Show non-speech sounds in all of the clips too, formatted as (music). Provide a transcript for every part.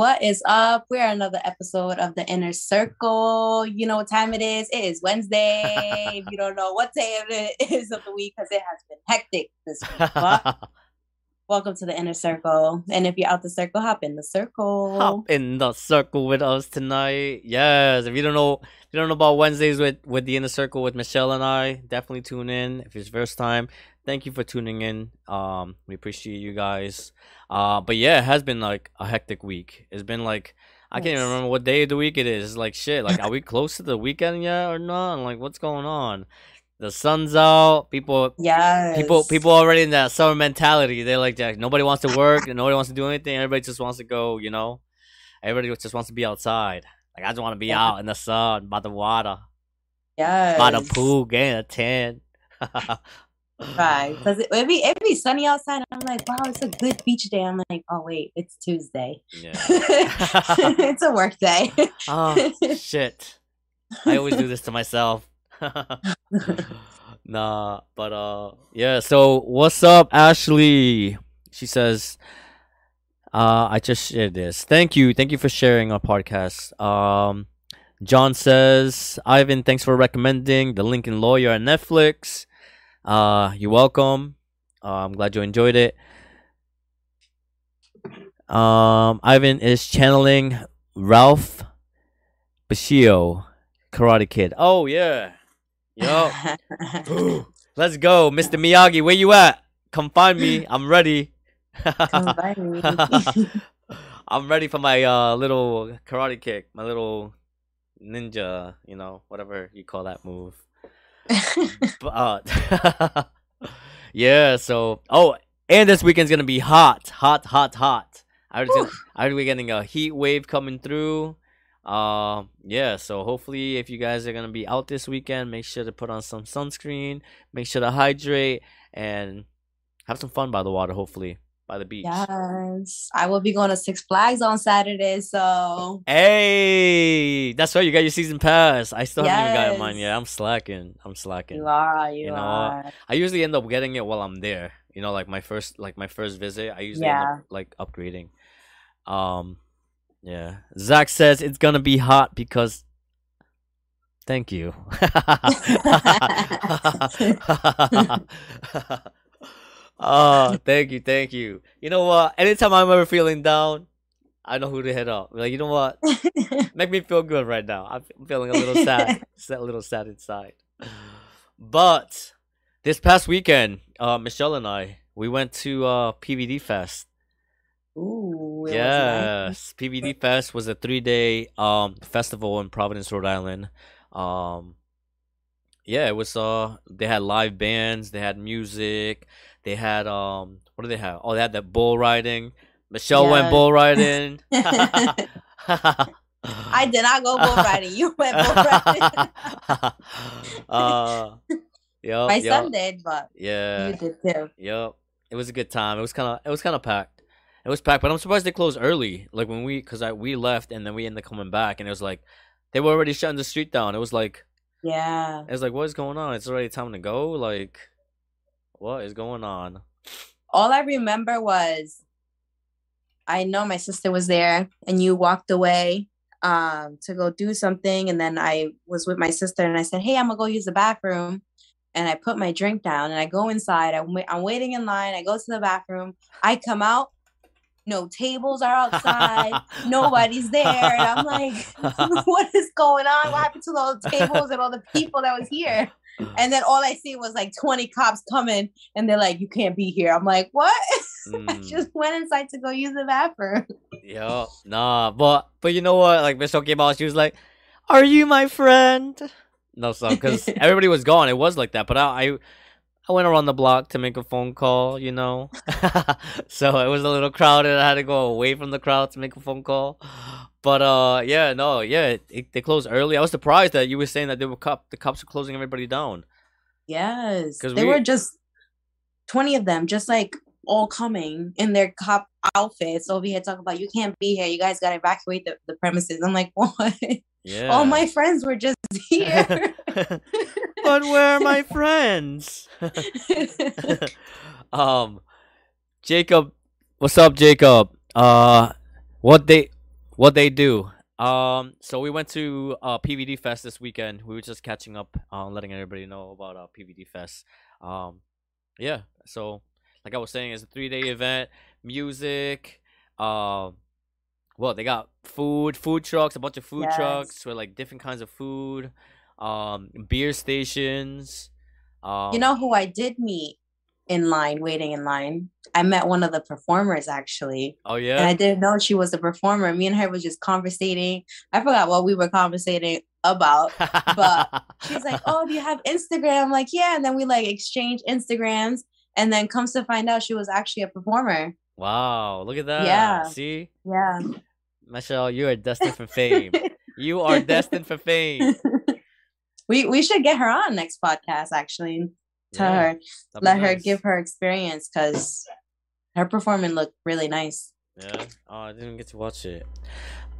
What is up? We're another episode of the Inner Circle. You know what time it is? It is Wednesday. if (laughs) you don't know what day it is of the week, because it has been hectic this week. But (laughs) welcome to the Inner Circle. And if you're out the circle, hop in the circle. Hop in the circle with us tonight. Yes. If you don't know, if you don't know about Wednesdays with with the Inner Circle with Michelle and I, definitely tune in. If it's first time, thank you for tuning in. Um, we appreciate you guys. Uh, but yeah, it has been like a hectic week. It's been like I can't even remember what day of the week it is. It's like shit. Like, are we (laughs) close to the weekend yet or not? I'm like, what's going on? The sun's out. People Yes. people people already in that summer mentality. They're like that. Nobody wants to work and nobody wants to do anything. Everybody just wants to go. You know, everybody just wants to be outside. Like I just want to be Yeah. out in the sun, by the water, Yes. by the pool, getting a tan. (laughs) Right. Because it, it'd, be, it'd be sunny outside. I'm like, wow, it's a good beach day. I'm like, oh, wait, it's Tuesday. yeah. (laughs) it's a work day. oh (laughs) shit! I always do this to myself. (laughs) nah, but uh, yeah. So what's up, Ashley? She says, uh, I just shared this. Thank you, thank you for sharing our podcast. Um, John says, Ivan, thanks for recommending the Lincoln Lawyer on Netflix. Uh, you're welcome. Uh, I'm glad you enjoyed it. Um, Ivan is channeling Ralph Macchio, Karate Kid. Oh yeah, yo, (laughs) let's go, Mr. Miyagi. Where you at? Come find me. I'm ready. Come by me. (laughs) I'm ready for my uh little karate kick, my little ninja, you know, whatever you call that move. But uh, (laughs) yeah, so oh, and this weekend's gonna be hot, hot, hot, hot. I heard, I heard we're getting a heat wave coming through. Uh, yeah, so hopefully, if you guys are gonna be out this weekend, make sure to put on some sunscreen, make sure to hydrate, and have some fun by the water. Hopefully, by the beach. yes. I will be going to Six Flags on Saturday. So, Hey, that's right. You got your season pass. I still haven't even got mine Yes. yet. I'm slacking. I'm slacking. you are. You, You know are. I usually end up getting it while I'm there. You know, like my first like my first visit, I usually end up like upgrading. Um yeah. Zach says it's gonna be hot because thank you. (laughs) (laughs) (laughs) oh, thank you, thank you. You know what? Anytime I'm ever feeling down, I know who to hit up. Like, you know what? (laughs) Make me feel good right now. I'm feeling a little (laughs) sad, sa- a little sad inside. But this past weekend, uh, Michelle and I, we went to uh, PVD Fest. Ooh. was nice. Yes, PVD Fest was a three-day um festival in Providence, Rhode Island. Um, yeah, it was. Uh, they had live bands, they had music, they had um, what do they have? Oh, they had that bull riding. Michelle went bull riding. (laughs) (laughs) I did not go bull riding. You went bull riding. (laughs) uh, yep, My yep, son did, but Yeah, you did too. yep. It was a good time. It was kind of it was kind of packed. It was packed, but I'm surprised they closed early. Like when we, cause I we left and then we ended up coming back, and it was like they were already shutting the street down. It was like Yeah. it was like what is going on? It's already time to go. Like what is going on? all I remember was I know my sister was there and you walked away um to go do something and then I was with my sister and I said, "Hey, I'm going to go use the bathroom." And I put my drink down and I go inside. I'm, I'm waiting in line. I go to the bathroom. I come out. No tables are outside. (laughs) Nobody's there. And I'm like, (laughs) (laughs) what is going on? What happened to all the tables and all the people that was here? And then all I see was like 20 cops coming and they're like, you can't be here. I'm like, what? (laughs) I Mm, just went inside to go use the bathroom. Yo, nah, but but you know what? Like came out, she was like, "Are you my friend?" No, so because (laughs) everybody was gone, it was like that. But I, I, I went around the block to make a phone call, you know. (laughs) so it was a little crowded. I had to go away from the crowd to make a phone call. But uh, yeah, no, yeah, it, they closed early. I was surprised that you were saying that they were cop the cops were closing everybody down. Yes, because They we- were just 20 of them, just like all coming in their cop outfits over here talking about, you can't be here. You guys got to evacuate the, the premises. I'm like, (laughs) what? Yeah. All my friends were just (laughs) here. (laughs) but where are my friends? (laughs) um, Jacob, what's up, Jacob? Uh, what they what they do. Um, so we went to uh PVD Fest this weekend. We were just catching up, uh, letting everybody know about uh PVD Fest. Um, yeah. So like I was saying, it's a three day event. Music. Um, well, they got food, food trucks, a bunch of food Yes. trucks with like different kinds of food. Um, beer stations. Um, You know who I did meet in line, waiting in line? I met one of the performers actually. Oh yeah. And. I didn't know she was a performer. Me and her was just conversating. I forgot what we were conversating about. but She's like, Oh, do you have Instagram? I'm like, yeah. And then we like exchange Instagrams. And then comes to find out she was actually a performer. wow, look at that. Yeah. See, Yeah. Michelle, you are destined for fame. (laughs) You are destined for fame. (laughs) we we should get her on next podcast actually. Tell Yeah, her, let her give her experience because her performance looked really nice. Yeah. Oh, I didn't get to watch it.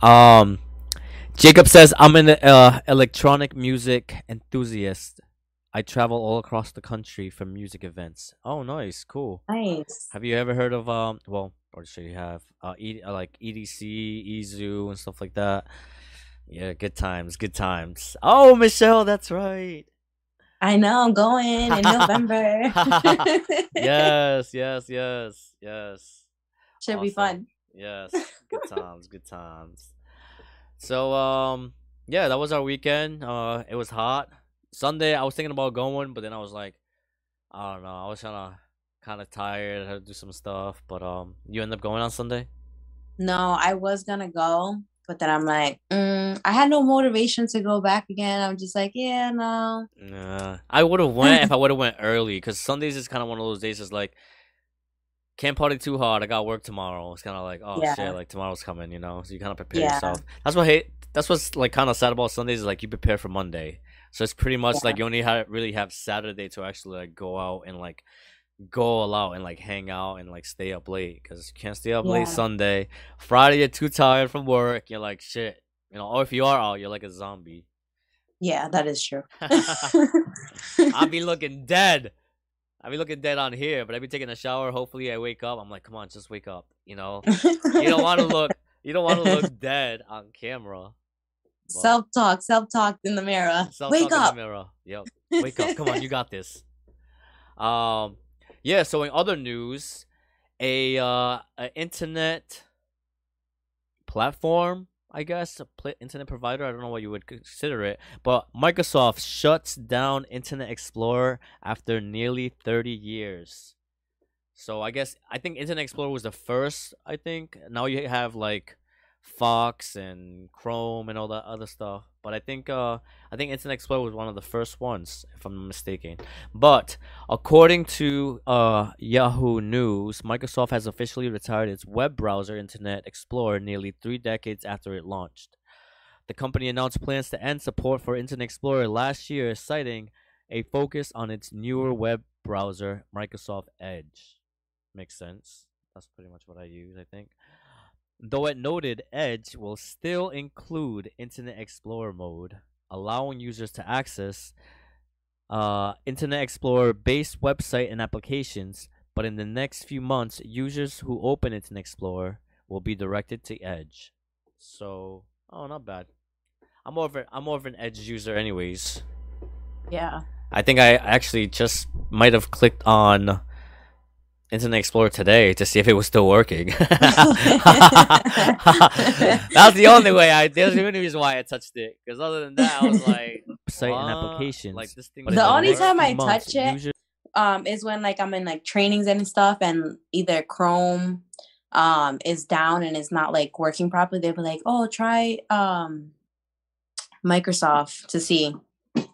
Um, Jacob says I'm an uh, electronic music enthusiast. I travel all across the country for music events. Oh, nice, cool. Nice. Have you ever heard of um? Well, or should you have. Uh, e- uh, like EDC, EZoo, and stuff like that. Yeah, good times, good times. Oh, Michelle, that's right. I know I'm going in November. (laughs) (laughs) Yes, yes, yes, yes. Should be fun. Yes, (laughs) good times, good times. So um yeah, that was our weekend. Uh it was hot. Sunday I was thinking about going, but then I was like I don't know, I was kinda kinda tired, I had to do some stuff. But um you end up going on Sunday? No, I was gonna go, but then I'm like, mm, I had no motivation to go back again. I'm just like, yeah, no. Nah. I would have went if I would have went early, because Sundays is kinda one of those days is like can't party too hard. I got work tomorrow. It's kind of like, oh Yeah. shit, like tomorrow's coming, you know. So you kind of prepare Yeah. yourself. That's what hate. That's what's like kind of sad about Sundays is like you prepare for Monday. So it's pretty much Yeah. like you only have really have Saturday to actually like go out and like go all out and like hang out and like stay up late because you can't stay up late Sunday. Friday you're too tired from work. You're like shit, you know. Or if you are out, you're like a zombie. Yeah, that is true. (laughs) I'll be (laughs) looking dead. I'll be looking dead on here, but I'll be taking a shower. Hopefully, I wake up. I'm like, come on, just wake up. You know, you don't want to look. (laughs) You don't want to look dead on camera. Self talk, self talk in the mirror. Wake in the up. mirror. Yep. (laughs) Wake up. Come on, you got this. Um, yeah. So in other news, a uh, a internet platform, I guess, a pl- internet provider. I don't know what you would consider it, but Microsoft shuts down Internet Explorer after nearly 30 years. So I guess I think Internet Explorer was the first. I think now you have like Fox and Chrome and all that other stuff. But I think uh I think Internet Explorer was one of the first ones, if I'm not mistaken. But according to uh Yahoo News, Microsoft has officially retired its web browser Internet Explorer nearly three decades after it launched. The company announced plans to end support for Internet Explorer last year, citing a focus on its newer web browser, Microsoft Edge. Makes sense. That's pretty much what I use, I think. Though it noted Edge will still include Internet Explorer mode, allowing users to access uh, Internet Explorer based website and applications, but in the next few months, users who open Internet Explorer will be directed to Edge. So, oh, not bad. I'm more of a, I'm more of an Edge user, anyways. Yeah. I think I actually just might have clicked on Internet Explorer today to see if it was still working. (laughs) (laughs) That's the only way I. There's the only reason why I touched it. Because other than that, I was (laughs) like, Site and applications. Like this thing. The only time I months, touch it- users- um is when like I'm in like trainings and stuff and either Chrome um is down and it's not like working properly, they'll be like, Oh, try um Microsoft to see. Yeah.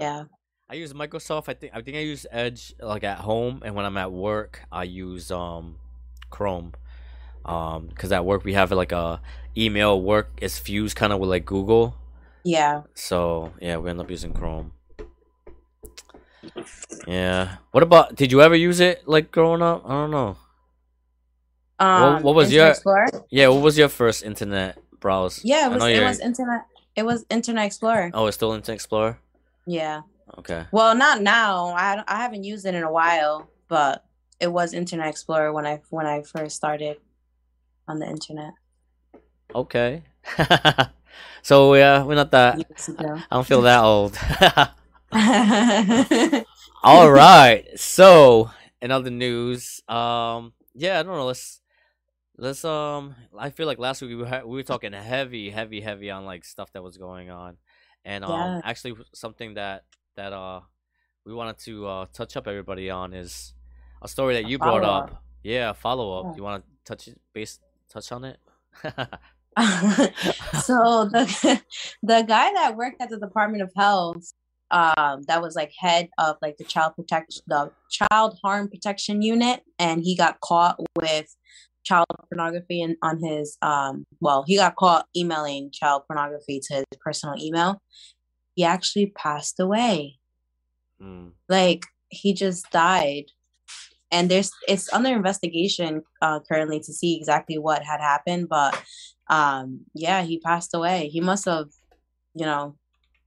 Yeah. I use Microsoft. I think I think I use Edge like at home, and when I'm at work, I use um Chrome. Um, because at work we have like a email work is fused kind of with like Google. Yeah. So yeah, we end up using Chrome. Yeah. What about? Did you ever use it like growing up? I don't know. Um what was Internet your- Explorer? Yeah. What was your first internet browse? Yeah, it was it was internet it was Internet Explorer. Oh, it's still Internet Explorer. Yeah. Okay. Well, not now. I I haven't used it in a while, but it was Internet Explorer when I when I first started. on the internet. Okay. (laughs) so yeah, we're not that. I don't feel that old. (laughs) (laughs) All right. So in other news, um, yeah, I don't know. Let's let's um. I feel like last week we were we were talking heavy, heavy, heavy on like stuff that was going on, and um, Yeah. actually something that that uh we wanted to uh touch up everybody on is a story that you brought follow-up. up. Yeah, follow up. Yeah. You want to touch it, base touch on it? (laughs) so the the guy that worked at the Department of Health, um, that was like head of like the child protection, the child harm protection unit, and he got caught with child pornography and on his um well he got caught emailing child pornography to his personal email he actually passed away. Mm. like he just died. And there's it's under investigation uh currently to see exactly what had happened but um yeah he passed away. He must have you know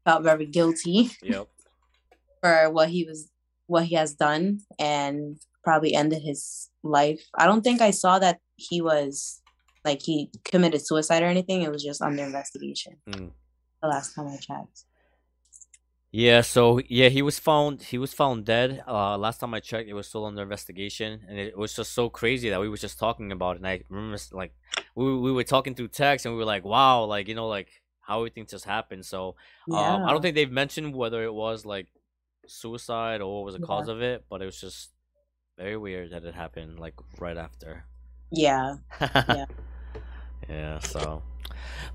felt very guilty Yep. (laughs) for what he was what he has done and probably ended his life. I don't think i saw that he was like he committed suicide or anything. It was just under investigation. Mm. the last time i checked Yeah, so yeah, he was found he was found dead. Uh last time I checked it was still under investigation and it was just so crazy that we were just talking about it and I remember like we we were talking through text and we were like, "Wow, like, you know, like how everything just happened." So, um I don't think they've mentioned whether it was like suicide or what was the yeah cause of it, but it was just very weird that it happened like right after. yeah (laughs) yeah Yeah, so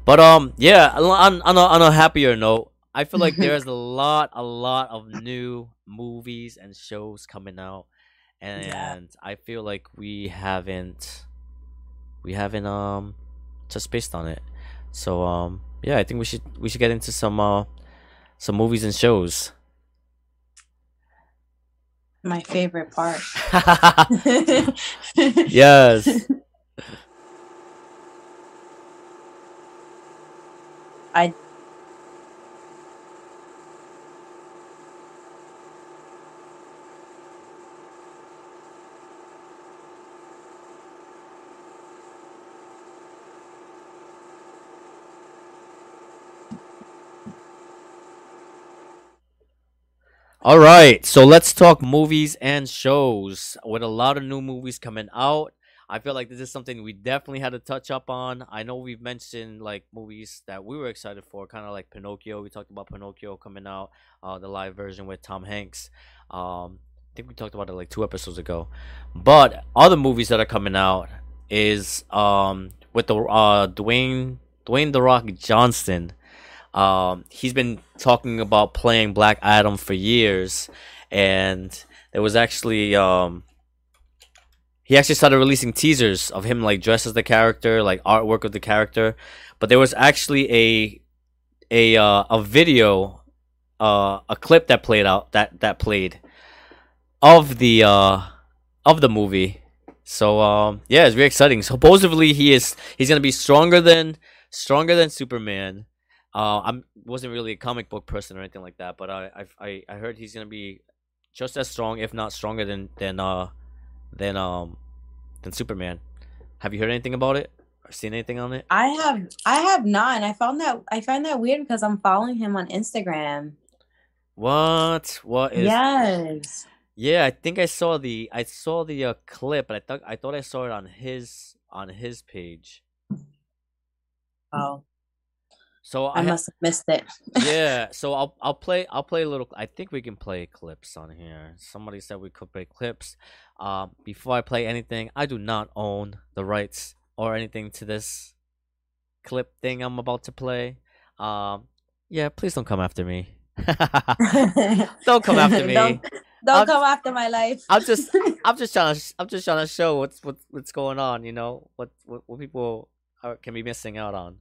but um yeah, on on a, on a happier note, I feel like there's (laughs) a lot a lot of new movies and shows coming out yeah and I feel like we haven't we haven't um just based on it. So um yeah, I think we should we should get into some uh some movies and shows. my favorite part (laughs) (laughs) yes. I All right, so let's talk movies and shows. With a lot of new movies coming out, I feel like this is something we definitely had to touch up on. I know we've mentioned like movies that we were excited for, kind of like Pinocchio. We talked about Pinocchio coming out, uh, the live version with Tom Hanks. Um, I think we talked about it like two episodes ago. But other movies that are coming out is um with the uh Dwayne Dwayne the Rock Johnson. Um, he's been talking about playing Black Adam for years, and there was actually um, he actually started releasing teasers of him like dressed as the character, like artwork of the character. But there was actually a a uh, a video, uh, a clip that played out that that played of the uh of the movie. So um, yeah, it's very exciting. Supposedly he is he's gonna be stronger than stronger than Superman. Uh, I'm wasn't really a comic book person or anything like that, but I I I heard he's gonna be just as strong, if not stronger than than uh than um than Superman. Have you heard anything about it or seen anything on it? I have I have not, and I found that I find that weird because I'm following him on Instagram. What? What is? Yes. Yeah, I think I saw the I saw the uh, clip, but I thought I thought I saw it on his on his page. Oh, So I I must have missed it. yeah, (laughs) so I'll I'll play I'll play a little. I think we can play clips on here. Somebody said we could play clips. Um, before I play anything, I do not own the rights or anything to this clip thing I'm about to play. Um, yeah, please don't come after me. (laughs) don't come after me. Don't, don't come after my life. I'm just (laughs) I'm just trying to I'm just trying to show what's what's what's going on, you know, what what, what people are, can be missing out on.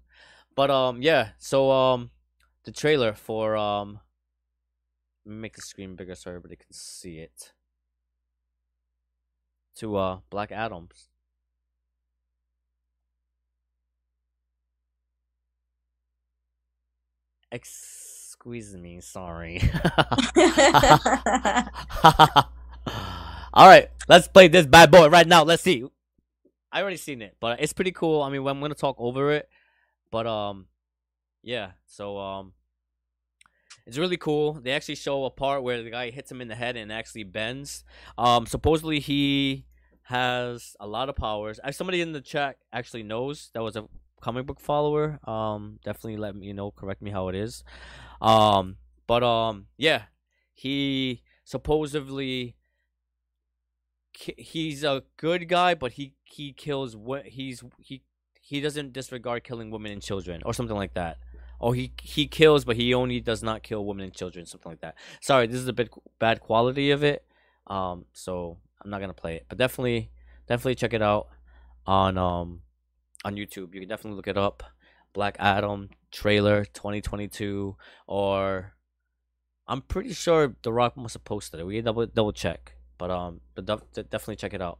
But um yeah, so um the trailer for um make the screen bigger so everybody can see it. To uh Black Adams. Excuse me, sorry. (laughs) All right, let's play this bad boy right now. Let's see. I already seen it, but it's pretty cool. I mean, I'm gonna talk over it, but um, yeah. So um, it's really cool. They actually show a part where the guy hits him in the head and actually bends. Um, supposedly he has a lot of powers. As somebody in the chat actually knows that was a comic book follower. Um, definitely let me know, correct me how it is. Um, but um, yeah, he supposedly he's a good guy, but he he kills what he's he he doesn't disregard killing women and children or something like that. Or he he kills, but he only does not kill women and children, something like that. Sorry, this is a bit bad quality of it. Um, so I'm not gonna play it, but definitely definitely check it out on um on YouTube. You can definitely look it up. Black Adam trailer 2022 or I'm pretty sure The Rock must have posted it. We double double check, but um, but def- definitely check it out.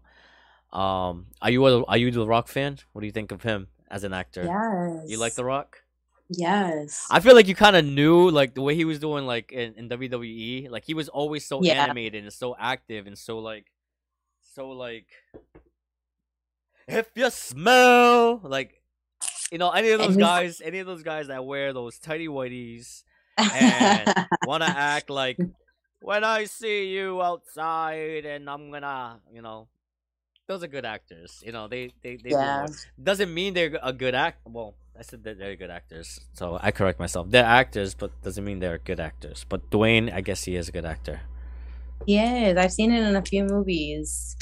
Um, are you a are you the Rock fan? What do you think of him as an actor? Yes. You like The Rock? Yes. I feel like you kind of knew like the way he was doing like in, in WWE. Like he was always so Yeah. animated and so active and so like so like if you smell like you know any of those guys any of those guys that wear those tidy whities and (laughs) want to act like when I see you outside and I'm gonna, you know, those are good actors. You know, they they they Yeah. work. doesn't mean they're a good act. Well, I said that they're very good actors, so I correct myself. They're actors, but doesn't mean they're good actors. But Dwayne, I guess he is a good actor. yes, I've seen it in a few movies.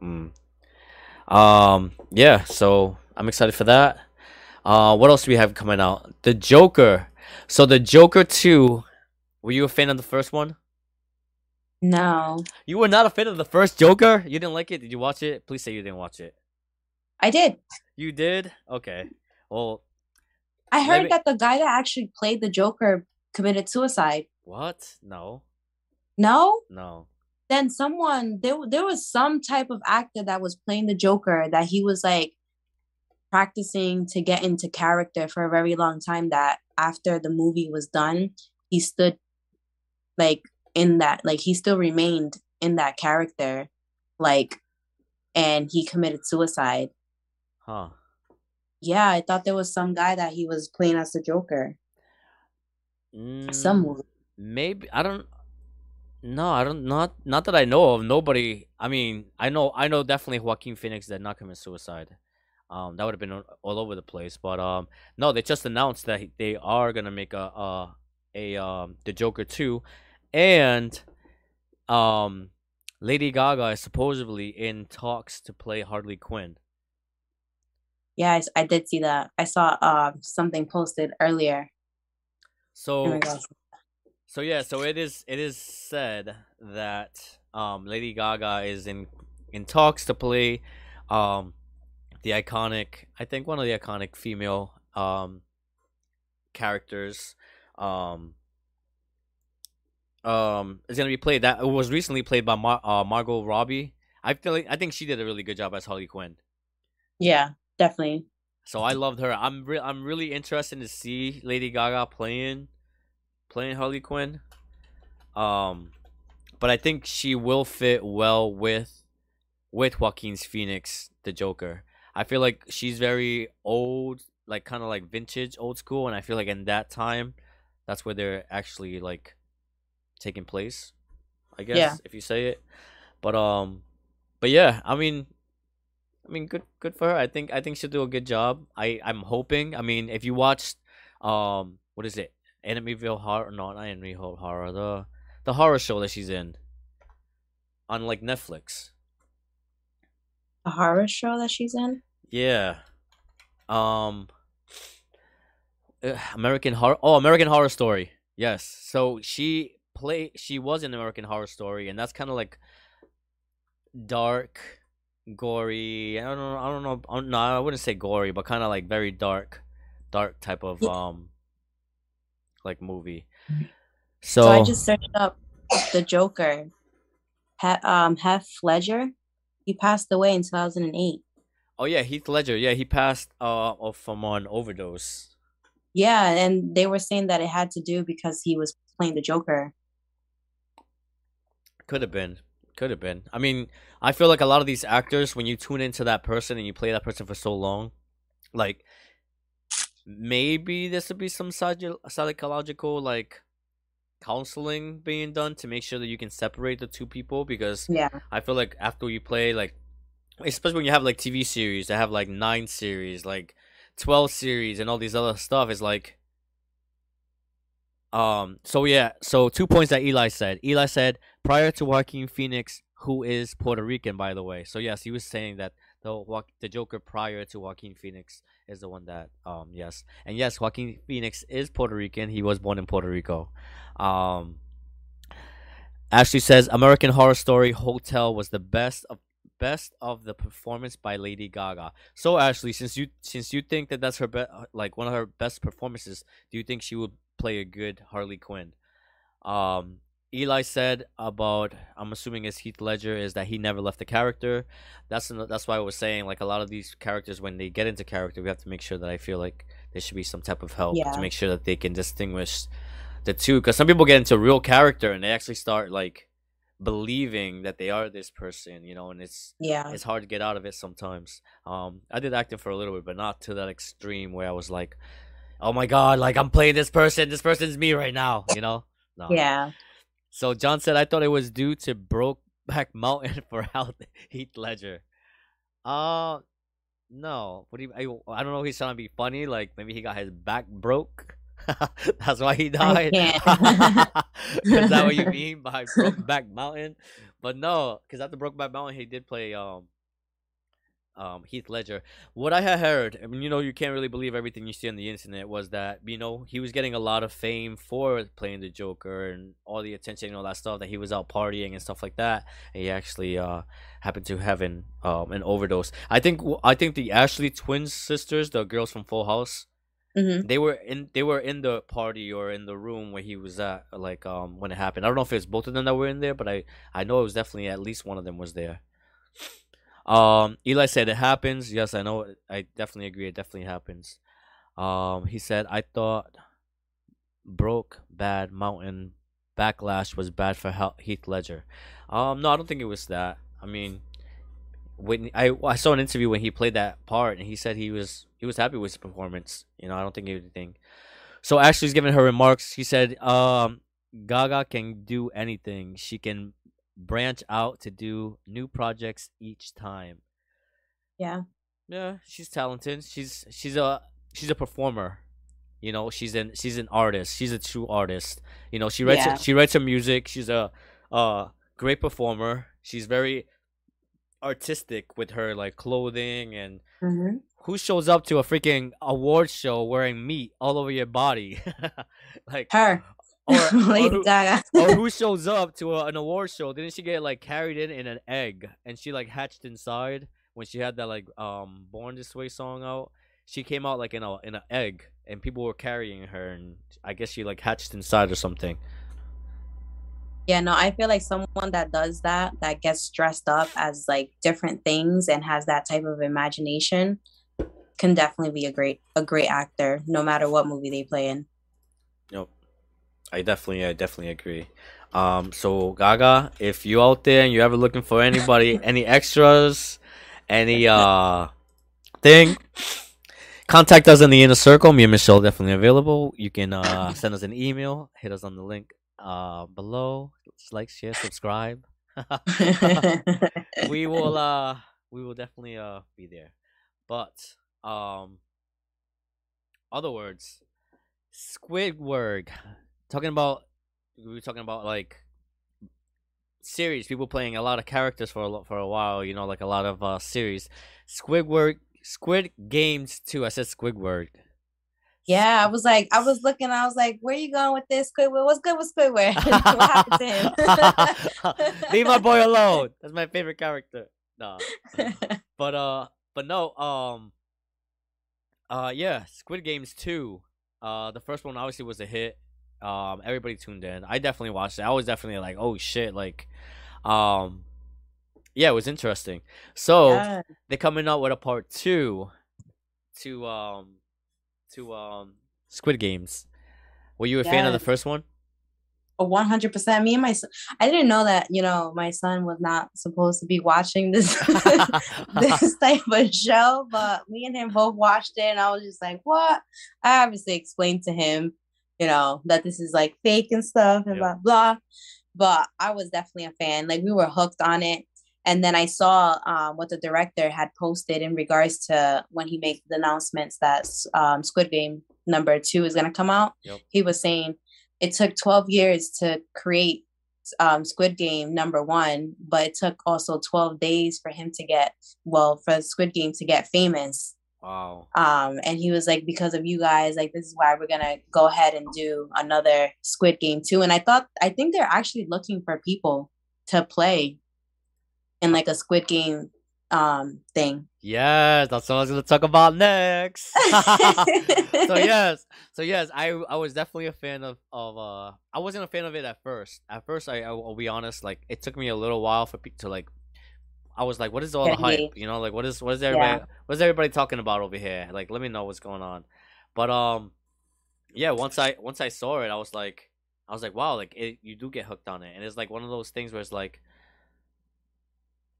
Mm. Um, yeah. So I'm excited for that. Uh, what else do we have coming out? The Joker. So the Joker two. Were you a fan of the first one? No, You were not a fan of the first Joker? You didn't like it? Did you watch it? Please say you didn't watch it. I did. You did? Okay. Well, I heard me- that the guy that actually played the Joker committed suicide. what? No. No? No. Then someone there there was some type of actor that was playing the Joker that he was like practicing to get into character for a very long time that after the movie was done, he stood like in that like he still remained in that character like and he committed suicide. Huh. Yeah, I thought there was some guy that he was playing as the Joker. Some Mm, movie. maybe I don't no, I don't not not that I know of. Nobody I mean, I know I know definitely Joaquin Phoenix did not commit suicide. Um that would have been all- over the place, but um no, they just announced that they are to make a uh a um the Joker 2 and um Lady Gaga is supposedly in talks to play Harley Quinn. Yeah, I did see that. I saw uh, something posted earlier. Oh So my. So yeah, so it is it is said that um Lady Gaga is in in talks to play um the iconic I think one of the iconic female um characters um um is going to be played that was recently played by Mar- uh, Margot Robbie. I feel like, I think she did a really good job as Harley Quinn. Yeah, definitely. So I loved her. I'm re- I'm really interested to see Lady Gaga playing playing Harley Quinn. Um but I think she will fit well with with Joaquin's Phoenix, the Joker. I feel like she's very old, like kind of like vintage, old school, and I feel like in that time, that's where they're actually like taking place. I guess Yeah. if you say it, but um, but yeah, I mean, I mean, good good for her. I think I think she'll do a good job. I I'm hoping. I mean, if you watched um, what is it, Amityville Horror? No, not Amityville Horror. The the horror show that she's in on like Netflix. A horror show that she's in? Yeah. Um uh, American Horror Oh, American Horror Story. Yes. So she play she was in American Horror Story and that's kind of like dark, gory. I don't know I don't know I don't- no, I wouldn't say gory, but kind of like very dark dark type of um like movie. So, So, I just searched up the Joker. Ha- um, Heath Ledger. He passed away in 2008. Oh yeah, Heath Ledger. Yeah, he passed uh off from an overdose. Yeah, and they were saying that it had to do because he was playing the Joker. Could have been. Could have been. I mean, I feel like a lot of these actors, when you tune into that person and you play that person for so long, like maybe this would be some psychological like counseling being done to make sure that you can separate the two people because yeah i feel like after you play like especially when you have like tv series that have like nine series like 12 series and all these other stuff is like um so yeah so two points that eli said. Eli said prior to joaquin phoenix who is puerto rican by the way. So yes he was saying that the the joker prior to joaquin phoenix is the one that um yes. And yes joaquin phoenix is puerto rican. He was born in puerto rico. Um ashley says american horror story hotel was the best of best of the performance by lady gaga. So ashley since you since you think that that's her best like one of her best performances do you think she would play a good harley quinn um Eli said about I'm assuming is Heath Ledger is that he never left the character. That's that's why I was saying like a lot of these characters when they get into character, we have to make sure that I feel like there should be some type of help yeah. to make sure that they can distinguish the two. Because some people get into real character and they actually start like believing that they are this person, you know, and it's yeah, it's hard to get out of it sometimes. Um, I did acting for a little bit, but not to that extreme where I was like, oh my god, like I'm playing this person, this person's me right now, you know. No. Yeah. So John said, I thought it was due to Brokeback (laughs) Mountain for (laughs) Heath Ledger. Uh, no. What do you, I, I don't know if he's trying to be funny. Like maybe he got his back broke. (laughs) That's why he died. Is that what you mean by Brokeback Mountain? But no, because after Brokeback Mountain, he did play um um, Heath Ledger. What I had heard, I mean, you know, you can't really believe everything you see on the internet, was that you know he was getting a lot of fame for playing the Joker and all the attention and all that stuff. That he was out partying and stuff like that. And he actually uh, happened to have an um, an overdose. I think I think the Ashley twins sisters, the girls from Full House. Mm-hmm. They were in. They were in the party or in the room where he was at, like um when it happened. I don't know if it's both of them that were in there, but I I know it was definitely at least one of them was there. Um, Eli said it happens. Yes, I know. I definitely agree. It definitely happens. Um, he said I thought broke bad mountain backlash was bad for Heath Ledger. Um, no, I don't think it was that. I mean, when I I saw an interview when he played that part, and he said he was he was happy with his performance. You know, I don't think anything. So Ashley's giving her remarks. He said, um, Gaga can do anything. She can branch out to do new projects each time. Yeah. Yeah, she's talented. She's she's a she's a performer. You know, she's an she's an artist. She's a true artist. You know, she writes yeah. she writes her music. She's a uh great performer. She's very artistic with her like clothing and mm-hmm. who shows up to a freaking award show wearing meat all over your body (laughs) like her or, or, (laughs) who, or, (laughs) who, shows up to a, an award show? Didn't she get like carried in in an egg and she like hatched inside when she had that like um Born This Way song out? She came out like in a in an egg and people were carrying her and I guess she like hatched inside or something. Yeah, no, I feel like someone that does that, that gets dressed up as like different things and has that type of imagination, can definitely be a great a great actor, no matter what movie they play in. Yep. I definitely, I definitely agree. Um, so Gaga, if you out there and you're ever looking for anybody, (laughs) any extras, any uh thing, contact us in the inner circle. Me and Michelle definitely available. You can uh (coughs) send us an email, hit us on the link uh below. Just like, share, subscribe. (laughs) we will uh we will definitely uh be there. But um other words, Squidward talking about we were talking about like series people playing a lot of characters for a for a while you know like a lot of uh series. Squidward squid games too i said squidward. Yeah i was like i was looking i was like where are you going with this squidward? What's good with squidward? (laughs) What happened to him? (laughs) Leave my boy alone. That's my favorite character. No (laughs) but uh but no um uh yeah squid games 2 uh the first one obviously was a hit um, everybody tuned in. I definitely watched it. I was definitely like, oh shit, like, um, yeah, it was interesting. So yeah. they're coming out with a part two to um to um Squid Games. Were you a fan of the first one? one hundred percent. Me and my son. I didn't know that. You know, my son was not supposed to be watching this (laughs) (laughs) this type of show, but me and him both watched it, and I was just like, "What?" I obviously explained to him, you know, that this is like fake and stuff and blah blah. But I was definitely a fan. Like we were hooked on it. And then I saw um, what the director had posted in regards to when he made the announcements that um, Squid Game number two is going to come out. Yep. He was saying it took 12 years to create um, Squid Game number one, but it took also 12 days for him to get, well, for Squid Game to get famous. Wow. Um, and he was like, because of you guys, like this is why we're gonna go ahead and do another Squid Game too. And I thought, I think they're actually looking for people to play in like a Squid Game um thing. Yes, that's what I was gonna talk about next. (laughs) so (laughs) yes, so yes, I I was definitely a fan of of uh I wasn't a fan of it at first. At first, I, I will be honest, like it took me a little while for people to like. I was like, what is all the hype? You know, like what is what is everybody yeah. what is everybody talking about over here? Like, let me know what's going on. But um, yeah, once I once I saw it, I was like, I was like, wow, like it, you do get hooked on it, and it's like one of those things where it's like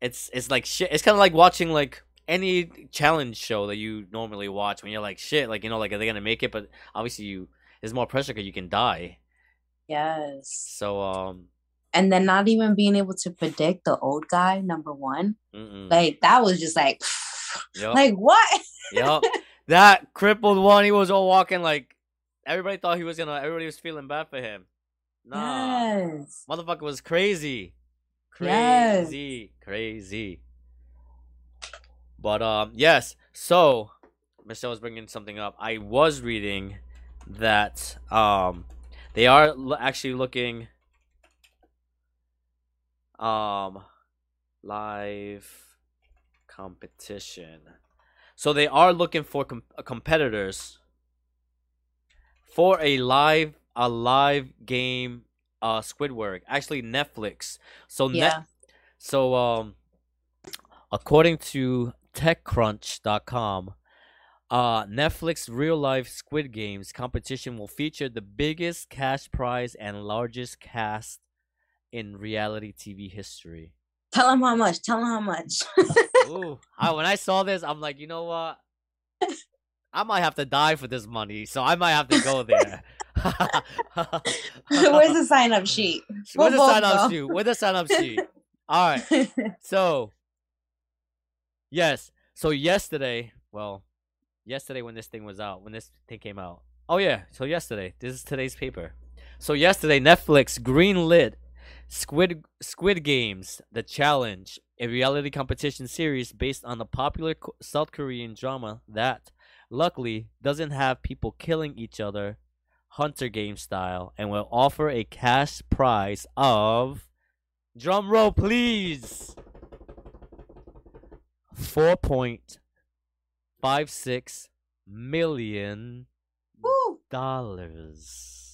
it's it's like shit. It's kind of like watching like any challenge show that you normally watch when you're like shit, like you know, like are they gonna make it? But obviously, you there's more pressure because you can die. Yes. So um. And then not even being able to predict the old guy number one, Mm-mm. like that was just like, (sighs) yep. like what? yep. (laughs) That crippled one, he was all walking like everybody thought he was gonna. Everybody was feeling bad for him. Nah, yes. motherfucker was crazy. Crazy, yes. crazy. But um, yes. So Michelle was bringing something up. I was reading that um, they are actually looking um live competition. So they are looking for com- uh, competitors for a live a live game uh Squidward. Actually Netflix. So yeah. Net- so um according to techcrunch.com uh, Netflix real life Squid Games competition will feature the biggest cash prize and largest cast in reality TV history. Tell them how much. Tell them how much. (laughs) Ooh, I, when I saw this, I'm like, you know what? I might have to die for this money, so I might have to go there. (laughs) Where's the sign up (laughs) sheet? Where's the sign up sheet? Where's the sign up sheet? All right. So, yes. So yesterday, well, yesterday when this thing was out, when this thing came out. Oh yeah. So yesterday, this is today's paper. So yesterday, Netflix greenlit Squid Squid Games: The Challenge, a reality competition series based on the popular South Korean drama that, luckily, doesn't have people killing each other Hunger game style and will offer a cash prize of drum roll please 4.56 million dollars.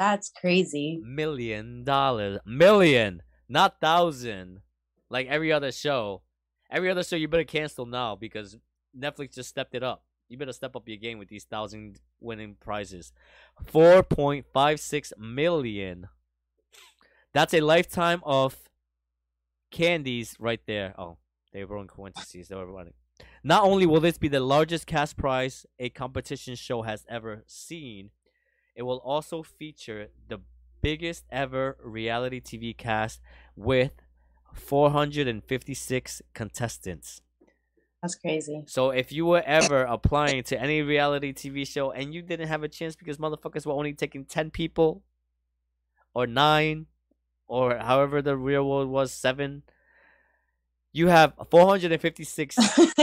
That's crazy. Million dollars. Million, not thousand. Like every other show. Every other show you better cancel now because Netflix just stepped it up. You better step up your game with these thousand winning prizes. 4.56 million. That's a lifetime of candies right there. Oh, they were in parentheses. They were running. Not only will this be the largest cash prize a competition show has ever seen, it will also feature the biggest ever reality TV cast with 456 contestants. That's crazy. So if you were ever applying to any reality TV show and you didn't have a chance because motherfuckers were only taking 10 people or 9 or however the real world was 7 you have 456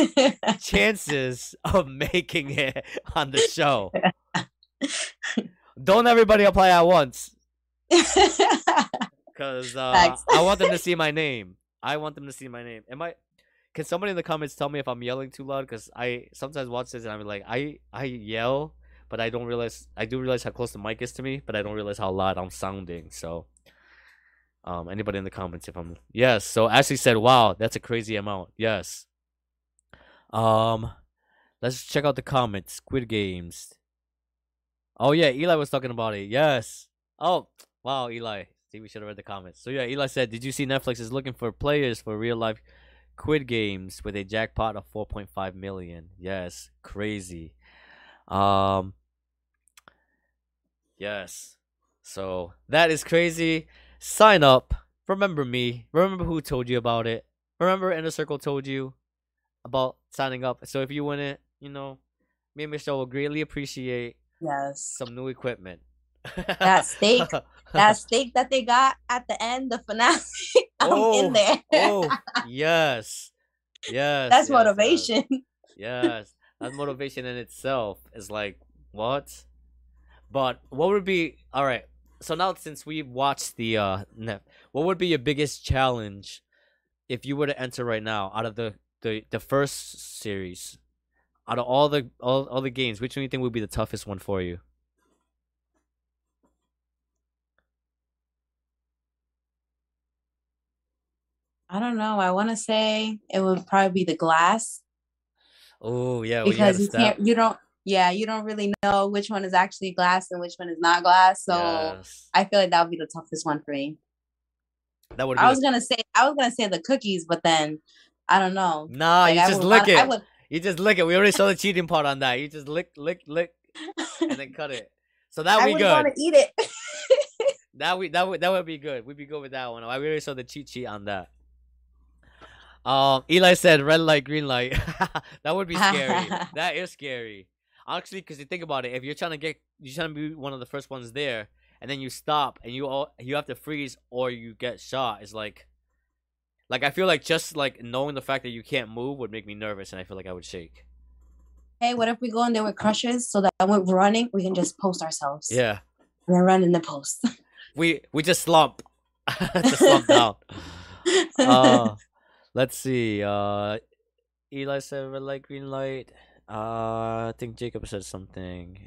(laughs) chances of making it on the show. (laughs) Don't everybody apply at once. (laughs) Cuz uh, I want them to see my name. I want them to see my name. Am I can somebody in the comments tell me if I'm yelling too loud? Because I sometimes watch this and I'm like, I I yell, but I don't realize I do realize how close the mic is to me, but I don't realize how loud I'm sounding. So, um, anybody in the comments if I'm yes. So Ashley said, "Wow, that's a crazy amount." Yes. Um, let's check out the comments. Squid Games. Oh yeah, Eli was talking about it. Yes. Oh Wow, Eli. See, we should have read the comments. So yeah, Eli said, "Did you see Netflix is looking for players for real life Squid Games with a jackpot of 4.5 million? Yes, crazy. Um, yes. So that is crazy. Sign up. Remember me. Remember who told you about it. Remember Inner Circle told you about signing up. So if you win it, you know, me and Michelle will greatly appreciate Yes. some new equipment. That steak, (laughs) that steak that they got at the end, the finale. (laughs) I'm Oh, in there. oh, (laughs) yes. Yes. That's yes, motivation. Yes. yes. That's motivation in itself. Is like, what? But what would be all right? So now since we've watched the uh what would be your biggest challenge if you were to enter right now out of the the, the first series? Out of all the all, all the games, which one do you think would be the toughest one for you? I don't know. I want to say it would probably be the glass Oh yeah, well, because you, you can't, you don't, yeah, you don't really know which one is actually glass and which one is not glass. So Yes. I feel like that would be the toughest one for me. That would be I was gonna say, I was gonna say the cookies, but then I don't know. Nah, Like, you I just would lick wanna- I it. would- You just lick it. We already saw the cheating part on that. You just lick, lick, lick, and then cut it. So that (laughs) I we good. want to eat it. (laughs) That we that would that would be good. We'd be good with that one. I already saw the cheat sheet on that. Um, Eli said red light, green light. (laughs) that would be scary. that is scary. Actually, because you think about it, if you're trying to get, you're trying to be one of the first ones there, and then you stop and you all you have to freeze or you get shot. It's like, like I feel like just like knowing the fact that you can't move would make me nervous, and I feel like I would shake. hey, what if we go in there with crushes so that when we're running, we can just post ourselves? Yeah. We're running the post. (laughs) we we just slump (laughs) just slump down (laughs) uh let's see uh eli said red light green light uh i think jacob said something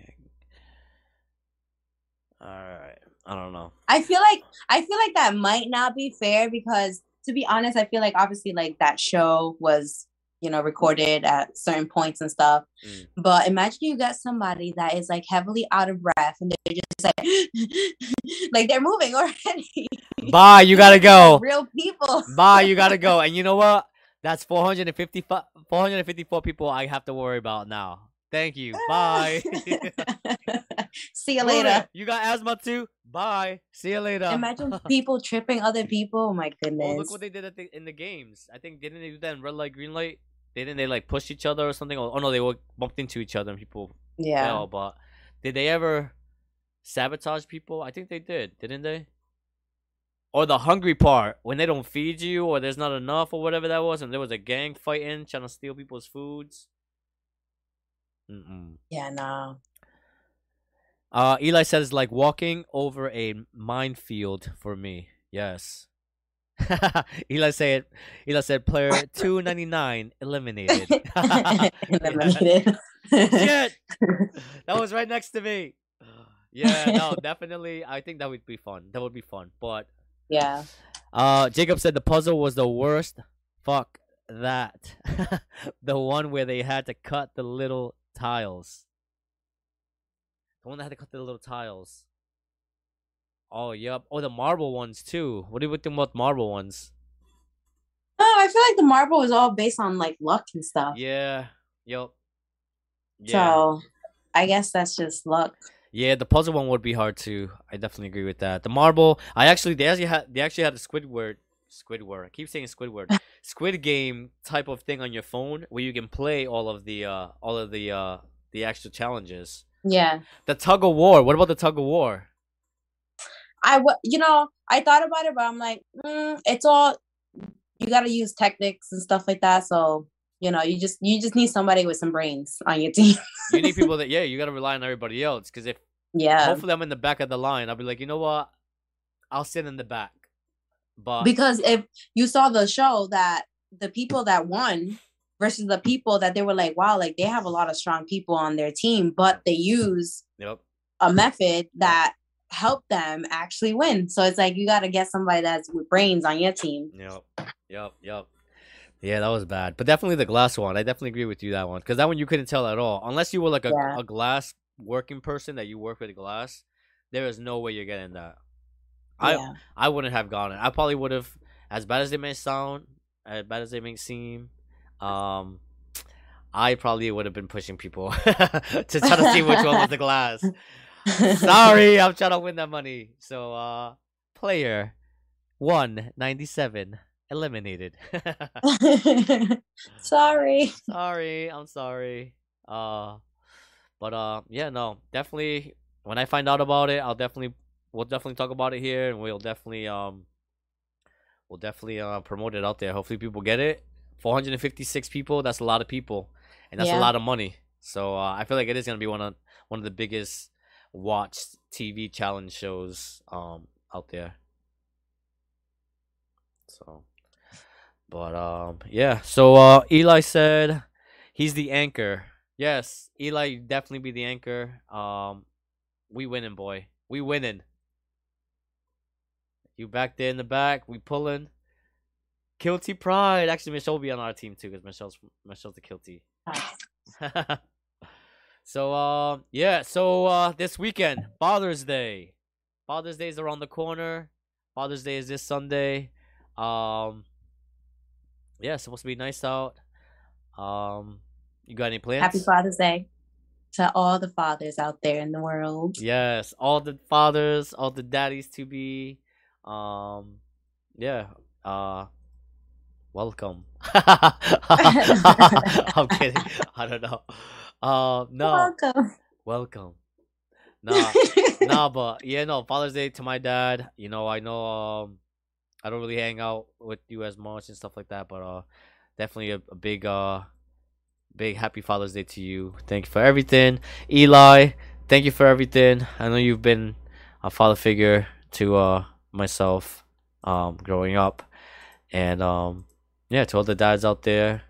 all right i don't know I feel like I feel like that might not be fair because to be honest, I feel like obviously like that show was you know recorded at certain points and stuff. Mm. But imagine you got somebody that is like heavily out of breath and they're just like (laughs) like they're moving already. (laughs) bye you gotta go (laughs) Real people. bye you gotta go and you know what that's 455 454 people i have to worry about now thank you bye (laughs) See you later. you got asthma too bye see you later Imagine (laughs) people tripping other people. Oh my Oh, goodness. look what they did at the, in the games. I think didn't they do that in red light, green light? Didn't they like push each other or something? Oh, oh no, they were bumped into each other and people yeah. fell. But did they ever sabotage people? I think they did, didn't they? Or the hungry part when they don't feed you or there's not enough or whatever that was, and there was a gang fighting trying to steal people's foods. Mm-mm. Yeah, no. Uh, Eli says it's like walking over a minefield for me. Yes. (laughs) Eli said. Eli said player (laughs) two ninety nine eliminated. (laughs) Eliminated. Shit, that was right next to me. (sighs) Yeah, no, definitely. I think that would be fun. That would be fun. But yeah. uh, Jacob said the puzzle was the worst. Fuck that. the one where they had to cut the little tiles. The one that had to cut the little tiles. Oh, yep. Oh, the marble ones too. What do you think about marble ones? Oh, I feel like the marble was all based on like luck and stuff. Yeah. Yep. Yeah. So I guess that's just luck. Yeah, the puzzle one would be hard too. I definitely agree with that. The marble, I actually they actually had they actually had a Squidward Squidward. I keep saying Squidward. (laughs) Squid game type of thing on your phone where you can play all of the uh all of the uh the actual challenges. Yeah. The tug of war. What about the tug of war? I w- you know, I thought about it, but I'm like, mm, it's all you got to use techniques and stuff like that. So you know, you just you just need somebody with some brains on your (laughs) team. You need people that yeah, you gotta rely on everybody else. Because if yeah, hopefully I'm in the back of the line, I'll be like, you know what, I'll sit in the back. But because if you saw the show that the people that won versus the people that they were like, wow, like they have a lot of strong people on their team, but they use yep, a method that helped them actually win. So it's like you got to get somebody that's with brains on your team. Yep. Yep. Yep. Yeah, that was bad. But definitely the glass one. I definitely agree with you that one because that one you couldn't tell at all unless you were like a, Yeah. a glass working person that you work with glass. There is no way you're getting that. I Yeah. I wouldn't have gone. I probably would have, as bad as they may sound, as bad as they may seem, um, I probably would have been pushing people (laughs) to try to see which one was the glass. Sorry, (laughs) I'm trying to win that money. So, uh, player one ninety seven eliminated. (laughs) Sorry. sorry, I'm sorry. Uh, but uh, yeah, no, definitely. When I find out about it, I'll definitely we'll definitely talk about it here, and we'll definitely um, we'll definitely uh promote it out there. Hopefully, people get it. 456 people. That's a lot of people, and that's Yeah. a lot of money. So uh, I feel like it is gonna be one of one of the biggest watched TV challenge shows um out there. So, but um, yeah. So uh, Eli said he's the anchor. Yes, Eli, definitely be the anchor. Um, we winning, boy. We winning. You back there in the back. We pulling. Kilty Pride. Actually, Michelle will be on our team too because Michelle's Michelle's the Kilty. (laughs) so um yeah, so uh this weekend, Father's Day. Father's Day is around the corner. Father's Day is this Sunday. Um yeah, it's supposed to be nice out. Um you got any plans? Happy Father's Day to all the fathers out there in the world. Yes, all the fathers, all the daddies to be. Um yeah, uh welcome. (laughs) I'm kidding. (laughs) I don't know. Uh no, Welcome. welcome. Nah, nah, (laughs) but yeah, no. Father's Day to my dad. You know, I know. Um, I don't really hang out with you as much and stuff like that, but uh, definitely a, a big uh, big happy Father's Day to you. Thank you for everything, Eli. Thank you for everything. I know you've been a father figure to uh myself, um, growing up, and um, yeah, to all the dads out there,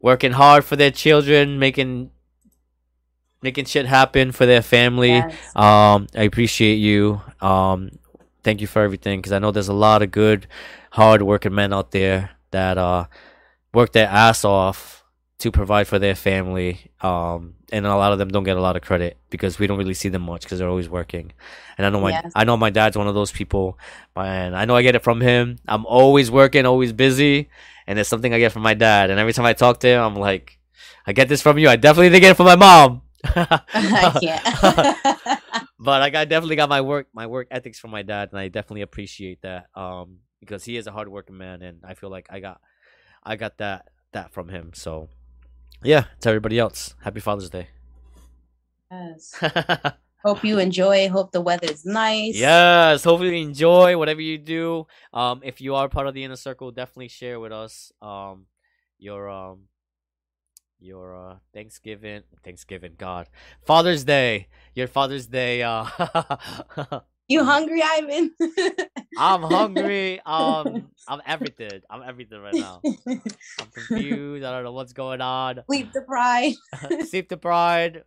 working hard for their children, making making shit happen for their family. Yes. Um, I appreciate you. Um, thank you for everything because I know there's a lot of good, hard working men out there that uh work their ass off to provide for their family. Um, and a lot of them don't get a lot of credit because we don't really see them much because they're always working. And I know my Yes. I know my dad's one of those people, and I know I get it from him. I'm always working, always busy, and it's something I get from my dad. And every time I talk to him, I'm like, I get this from you. I definitely didn't get it from my mom. (laughs) I can't. (laughs) but like I definitely got my work my work ethics from my dad, and I definitely appreciate that. Um, because he is a hardworking man, and I feel like I got I got that that from him. So yeah, to everybody else, happy Father's Day. yes. (laughs) Hope you enjoy. Hope the weather's nice. yes, hopefully you enjoy whatever you do. Um, if you are part of the inner circle, definitely share with us um your um your uh Thanksgiving Thanksgiving God Father's Day your Father's Day uh (laughs) You hungry, Ivan? I'm hungry. Um, (laughs) I'm everything. I'm everything right now. I'm confused. I don't know what's going on. (laughs) Sleep deprived. (laughs) Sleep deprived.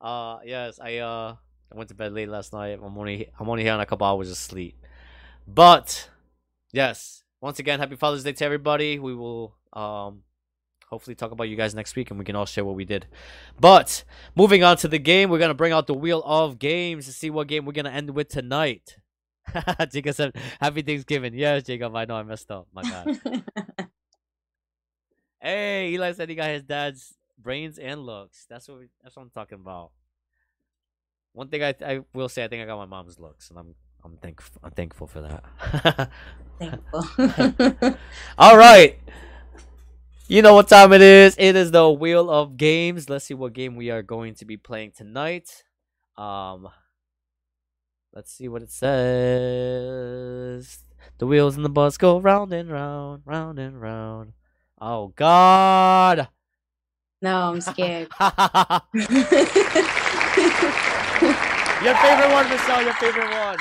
Uh, yes, I uh, I went to bed late last night. I'm only I'm only here on a couple hours of sleep. But yes, once again, happy Father's Day to everybody. We will um, hopefully talk about you guys next week, and we can all share what we did. But moving on to the game, we're gonna bring out the wheel of games to see what game we're gonna end with tonight. (laughs) Jacob said, "Happy Thanksgiving." Yes, Jacob. I know I messed up. My bad. (laughs) hey, Eli said he got his dad's brains and looks. That's what we, that's what I'm talking about. One thing I I will say, I think I got my mom's looks, and I'm I'm thankful I'm thankful for that. (laughs) Thankful. All right. You know what time it is. It is the wheel of games. Let's see what game we are going to be playing tonight. Um Let's see what it says. The wheels in the bus go round and round, round and round. Oh god. no, I'm scared. (laughs) (laughs) your favorite one, Michelle, your favorite one.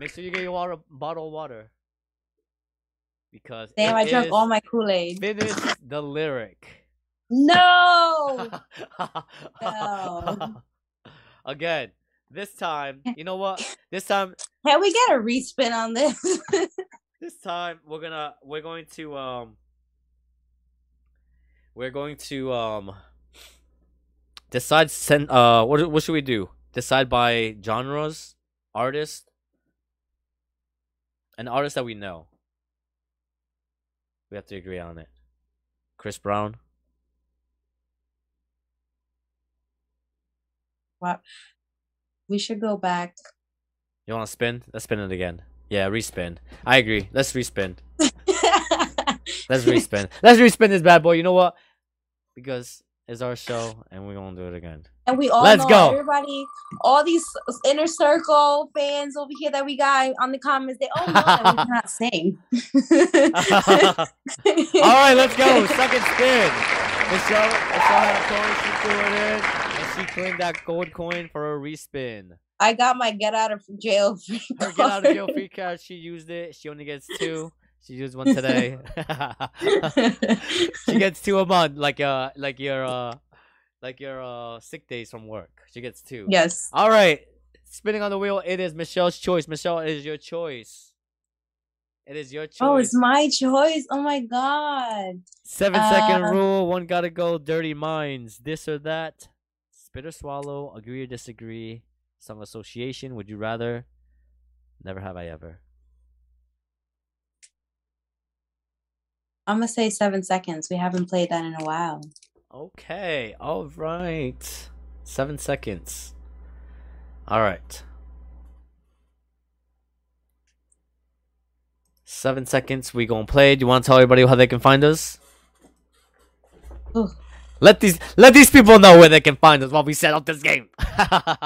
Make sure you get your water bottle of water. Because Damn, I drank all my Kool Aid. Finish (laughs) the lyric. No. No. (laughs) Again, this time, you know what? This time, (laughs) Can we get a respin on this? this time we're gonna we're going to um we're going to um decide send uh what what should we do? Decide by genres, artists, An artist that we know. We have to agree on it. Chris Brown. What? We should go back. You want to spin? Let's spin it again. Yeah, respin. I agree. Let's respin. (laughs) Let's respin. Let's respin this bad boy. You know what? Because it's our show, and we're gonna do it again. And we all Let's know go. everybody, all these inner circle fans over here that we got on the comments, they all know that we (laughs) cannot sing. (laughs) All right, let's go. Second spin. Michelle, Michelle had a coin. She threw it in, and she claimed that gold coin for a respin. I got my get out of jail free Her get out of jail free card. She used it. She only gets (laughs) two. She used one today. (laughs) she gets two a month, like uh, like your uh, like your uh, sick days from work. She gets two. yes. All right, spinning on the wheel. It is Michelle's choice. Michelle, it is your choice. It is your choice. Oh, it's my choice. Oh my god. Seven second Uh, rule. One gotta go. Dirty minds. This or that. Spit or swallow. Agree or disagree. Some association. Would you rather? Never have I ever. I'm gonna say seven seconds. We haven't played that in a while. Okay. All right. Seven seconds. All right. Seven seconds. We gonna play. Do you want to tell everybody how they can find us? Ooh. Let these let these people know where they can find us while we set up this game. (laughs)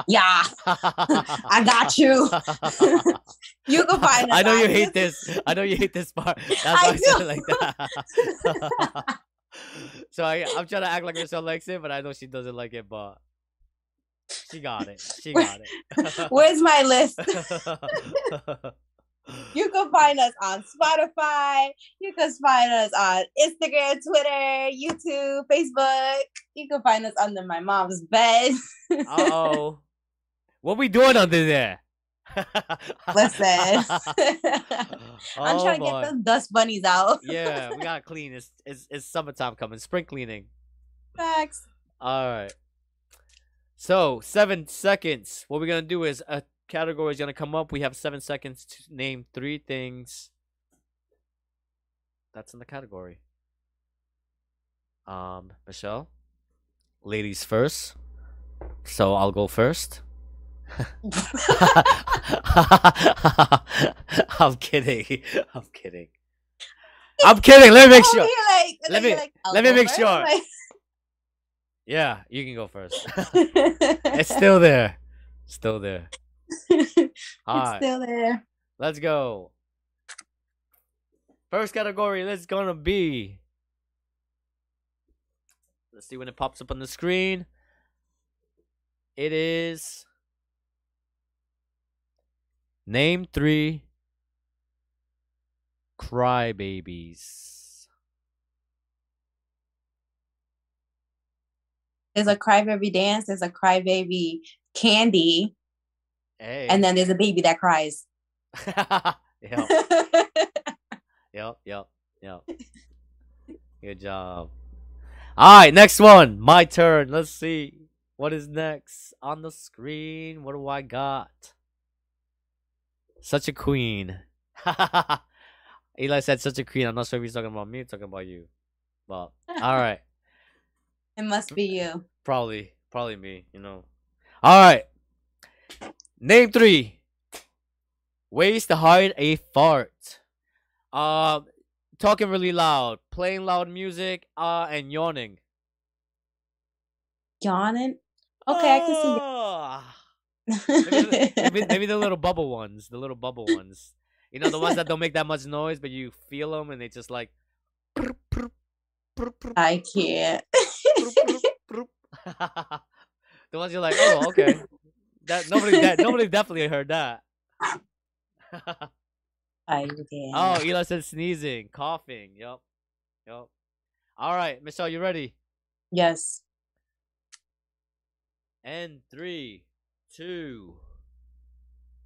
Yeah, (laughs) I got you. (laughs) You can find us. (laughs) I know you hate this. I know you hate this part. (laughs) That's why I I, said it like that. (laughs) so I, I'm trying to act like Michelle likes it, but I know she doesn't like it. But she got it. She got it. Where's my list? You can find us on Spotify. You can find us on Instagram, Twitter, YouTube, Facebook. You can find us under my mom's bed. Uh oh. What we doing under there? Listen. (laughs) I'm Oh, trying to get the dust bunnies out. Yeah, we (laughs) gotta clean. It's, it's it's summertime coming. Spring cleaning. Facts. All right. So seven seconds. What we're gonna do is a category is gonna come up. We have seven seconds to name three things. That's in the category. Um, Michelle. Ladies first. So I'll go first. (laughs) I'm kidding. I'm kidding. (laughs) I'm kidding. Let me make Oh, sure. like- Let me- like, let me make first. sure. Like- Yeah, you can go first. (laughs) it's still there. Still there. right. still there. Let's go. First category, let's gonna be. Let's see when it pops up on the screen. It is. Name three crybabies. There's a crybaby dance. There's a crybaby candy, Hey. and then there's a baby that cries. (laughs) yep, (laughs) yep, yep, yep. Good job. All right, next one. My turn. Let's see what is next on the screen. What do I got? Such a queen. (laughs) Eli said such a queen. I'm not sure if he's talking about me or talking about you. But (laughs) all right. it must be you. Probably, probably me, you know. All right. Name three ways to hide a fart. Um, talking really loud, playing loud music, uh, and yawning. Yawning. Okay, I can maybe, the- maybe, (laughs) maybe the little bubble ones, the little bubble ones. You know, the ones that don't make that much noise, but you feel them and they just like. I can't. the ones you're like, oh, okay. That nobody, that nobody definitely heard that. I (laughs) can't. oh, Eli said sneezing, coughing. Yep, yep. All right, Michelle, you ready? yes. And three, two,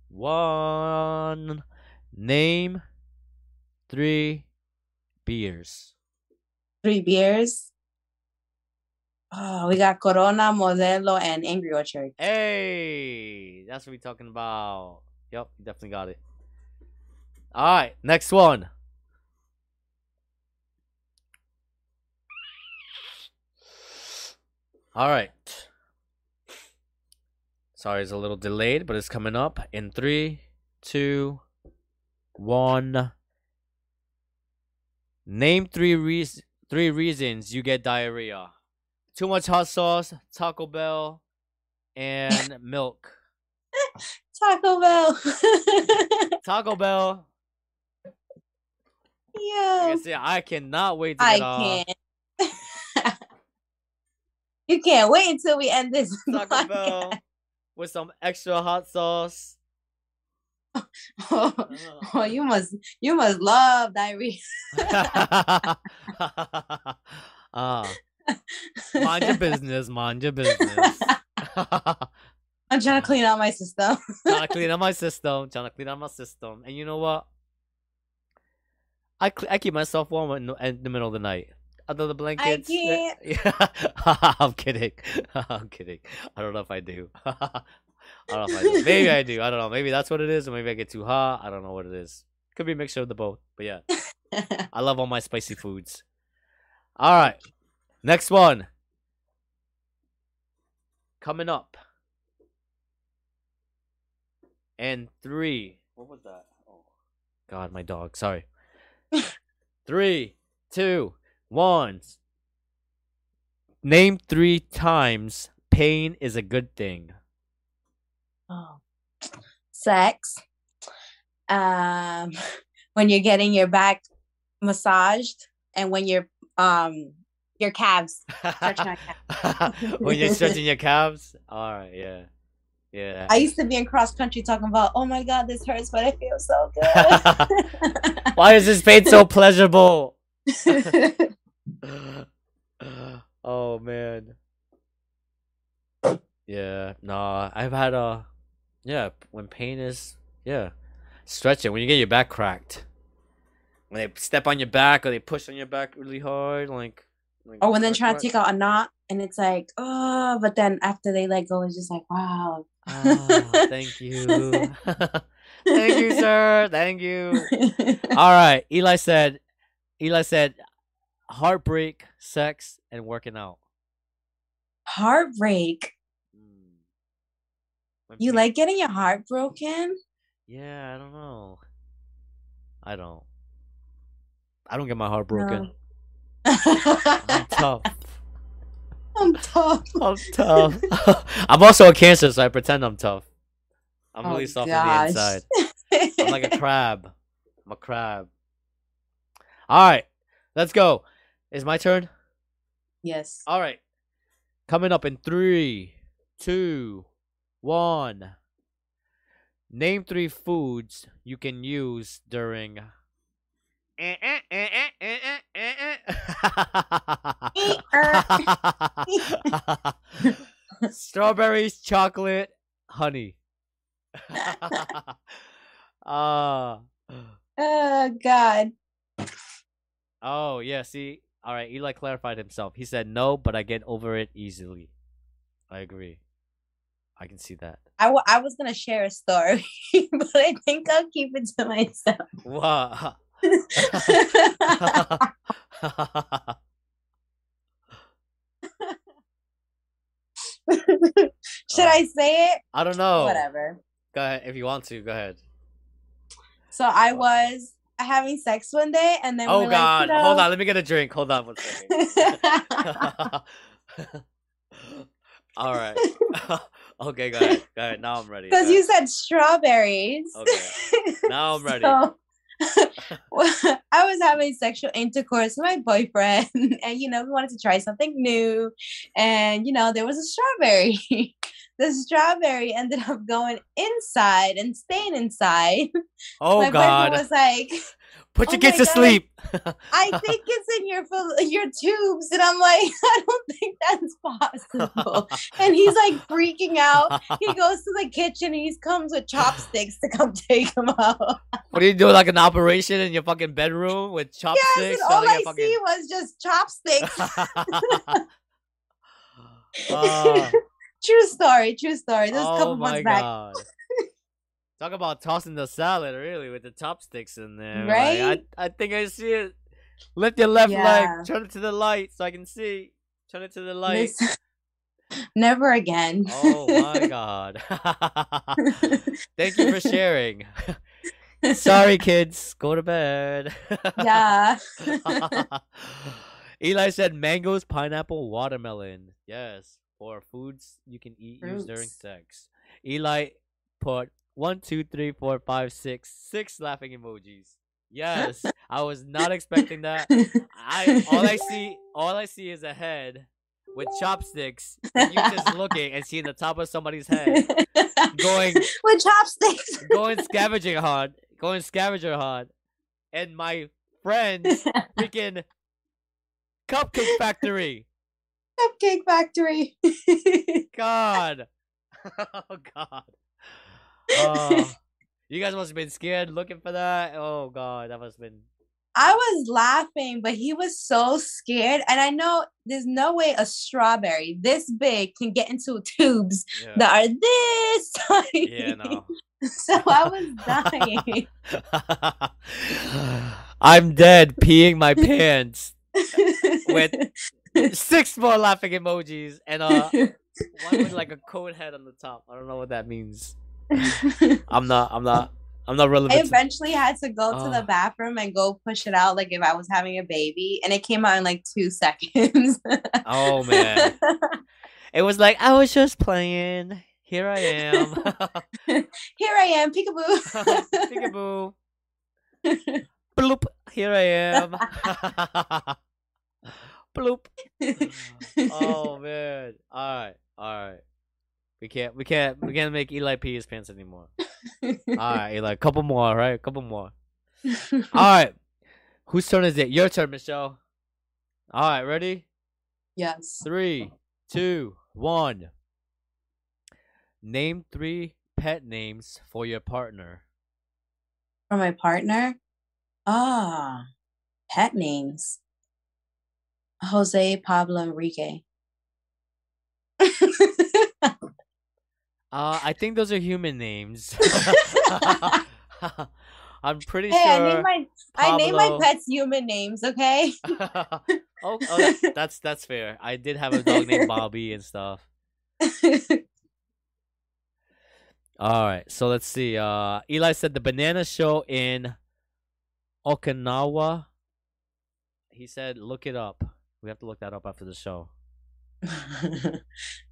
one. Name three beers. Three beers. Oh, we got Corona, Modelo, and Angry Orchard. Hey, that's what we're talking about. Yep, you definitely got it. All right, next one. All right. Sorry, it's a little delayed, but it's coming up in three, two, one. Name three reasons three reasons you get diarrhea. Too much hot sauce, Taco Bell, and (laughs) milk. Taco Bell. (laughs) Taco Bell. yeah. I, I cannot wait to I get can't. (laughs) you can't wait until we end this. Taco podcast. Bell with some extra hot sauce. (laughs) oh, you must you must love diarrhea. ah, (laughs) mind your business, mind your business. (laughs) I'm trying to clean out my system. trying to clean up my system, trying to clean up my system. And you know what? I cl- I keep myself warm in the, in the middle of the night. Under the blankets. Eh, can't. (laughs) Yeah. (laughs) I'm kidding. (laughs) I'm kidding. I don't know if I do. I don't know if I do. Maybe I do. I don't know. Maybe that's what it is, or maybe I get too hot. I don't know what it is. Could be a mixture of the both. But yeah, I love all my spicy foods. All right, next one. Coming up. And three. What was that? Oh, God, my dog. Sorry. three, two, one. Name three times pain is a good thing. oh. Sex. Um, (laughs) when you're getting your back massaged, and when your um your calves. Our (laughs) when you're (laughs) stretching your calves. All right, yeah, yeah. I used to be in cross country talking about, oh my god, this hurts, but it feels so good. Why is this pain so pleasurable? (sighs) oh man. Yeah, nah. I've had a, yeah. When pain is, yeah, stretching. When you get your back cracked, when they step on your back or they push on your back really hard, like. like when they're crack, trying to take out a knot and it's like, oh, but then after they let go, it's just like, wow. Ah, (laughs) thank you. (laughs) thank you, sir. Thank you. (laughs) All right. Eli said, Eli said, heartbreak, sex, and working out. Heartbreak. Mm. You like getting your heart broken? Yeah, I don't know. I don't. I don't get my heart broken. I'm tough. (laughs) I'm tough. (laughs) I'm tough. (laughs) I'm also a cancer, so I pretend I'm tough. I'm Oh, really soft on the inside. I'm like a crab. I'm a crab. All right, let's go. Is my turn? yes. All right. Coming up in three, two, one. Name three foods you can use during. (laughs) Strawberries, chocolate, honey. Ah. (laughs) Oh God. Oh, yeah, see? All right, Eli clarified himself. He said no, but I get over it easily. I agree. I can see that. I, w- I was gonna share a story, (laughs) but I think I'll keep it to myself. (laughs) Wow. (laughs) Should I say it? I don't know. Whatever. Go ahead. If you want to, go ahead. So I was having sex one day, and then Oh, like, God. you Hold on. Let me get a drink. Hold on one second. (laughs) All right. (laughs) okay, go ahead. Go ahead. Now I'm ready. (laughs) Because you said strawberries. Okay. Now I'm ready. So, I was having sexual intercourse with my boyfriend, and you know, we wanted to try something new. And you know, there was a strawberry. The strawberry ended up going inside and staying inside. (laughs) Oh, my God. was like, Put oh your kids to God. sleep. I (laughs) think it's in your your tubes, and I'm like, (laughs) I don't think that's possible. And he's like freaking out. He goes to the kitchen and he comes with chopsticks to come take him out. What do you do? Like an operation in your fucking bedroom with chopsticks? Yes, and all I fucking- see was just chopsticks. Ah, true story, true story. This was a oh couple my months back. god. Talk about tossing the salad, really, with the chopsticks in there. Right? Like, I, I think I see it. Lift your left Yeah. leg. Turn it to the light so I can see. Turn it to the light. This- (laughs) Never again. Oh my (laughs) god. (laughs) Thank you for sharing. Sorry, kids. Go to bed. yeah. Eli said mangoes, pineapple, watermelon. Yes, for foods you can eat use during sex. Eli put one, two, three, four, five, six, six laughing emojis. Yes, I was not expecting that. I all I see, all I see is a head with chopsticks. And you just (laughs) looking and seeing the top of somebody's head going (laughs) with chopsticks. going scavenging hunt, going scavenger hunt, and my friend's (laughs) freaking cupcake factory. Cupcake factory. (laughs) God, (laughs) oh God, oh, (laughs) you guys must have been scared looking for that. Oh God, that must have been. I was laughing, but he was so scared. And I know there's no way a strawberry this big can get into tubes Yeah, that are this tiny. yeah no. so I was dying. I'm dead, peeing my pants. With- Six more laughing emojis and uh (laughs) one with like a cone head on the top. I don't know what that means. (laughs) I'm not. I'm not. I'm not I relevant. to- eventually had to go to Oh. the bathroom and go push it out like if I was having a baby, and it came out in like two seconds. Oh man, (laughs) it was like I was just playing. Here I am. Here I am, peekaboo. Peekaboo. Bloop. Here I am. Bloop. (laughs) Oh man. All right. All right. We can't. We can't. We can't make Eli pee his pants anymore. All right, Eli. (laughs) Couple more. Right. Couple more. All right. Whose turn is it? Your turn, Michelle. All right. Ready? yes. Three, two, one. Name three pet names for your partner. For my partner, ah, pet names. Jose Pablo Enrique. Uh, I think those are human names. (laughs) (laughs) I'm pretty Hey, I sure. name my I name my pets human names, okay? (laughs) oh, oh that's, that's that's fair. I did have a dog named Bobby and stuff. All right, so let's see. Uh, Eli said the banana show in Okinawa. He said, "Look it up." We have to look that up after the show. (laughs) the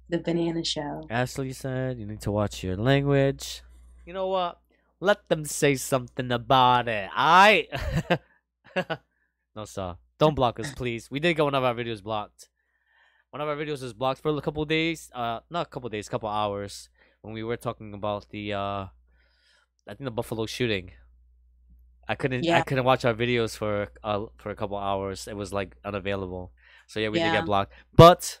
banana show. Ashley said, "You need to watch your language." You know what? Let them say something about it. I. (laughs) no, sir. Don't block us, please. We did get one of our videos blocked. One of our videos was blocked for a couple days. Uh, not a couple days, couple hours when we were talking about the uh, I think the Buffalo shooting. I couldn't. I couldn't watch our videos for uh for a couple hours. It was like unavailable. So yeah, we did get blocked. But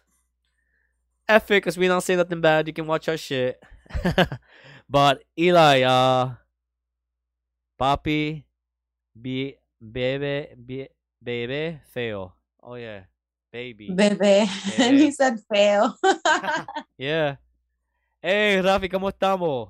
F it, cause we don't say nothing bad. You can watch our shit. (laughs) but Eli, uh, papi, be baby, be baby, feo. Oh yeah, baby. Bebe. And (laughs) he said fail. (laughs) yeah. Hey, Rafi, ¿cómo estamos?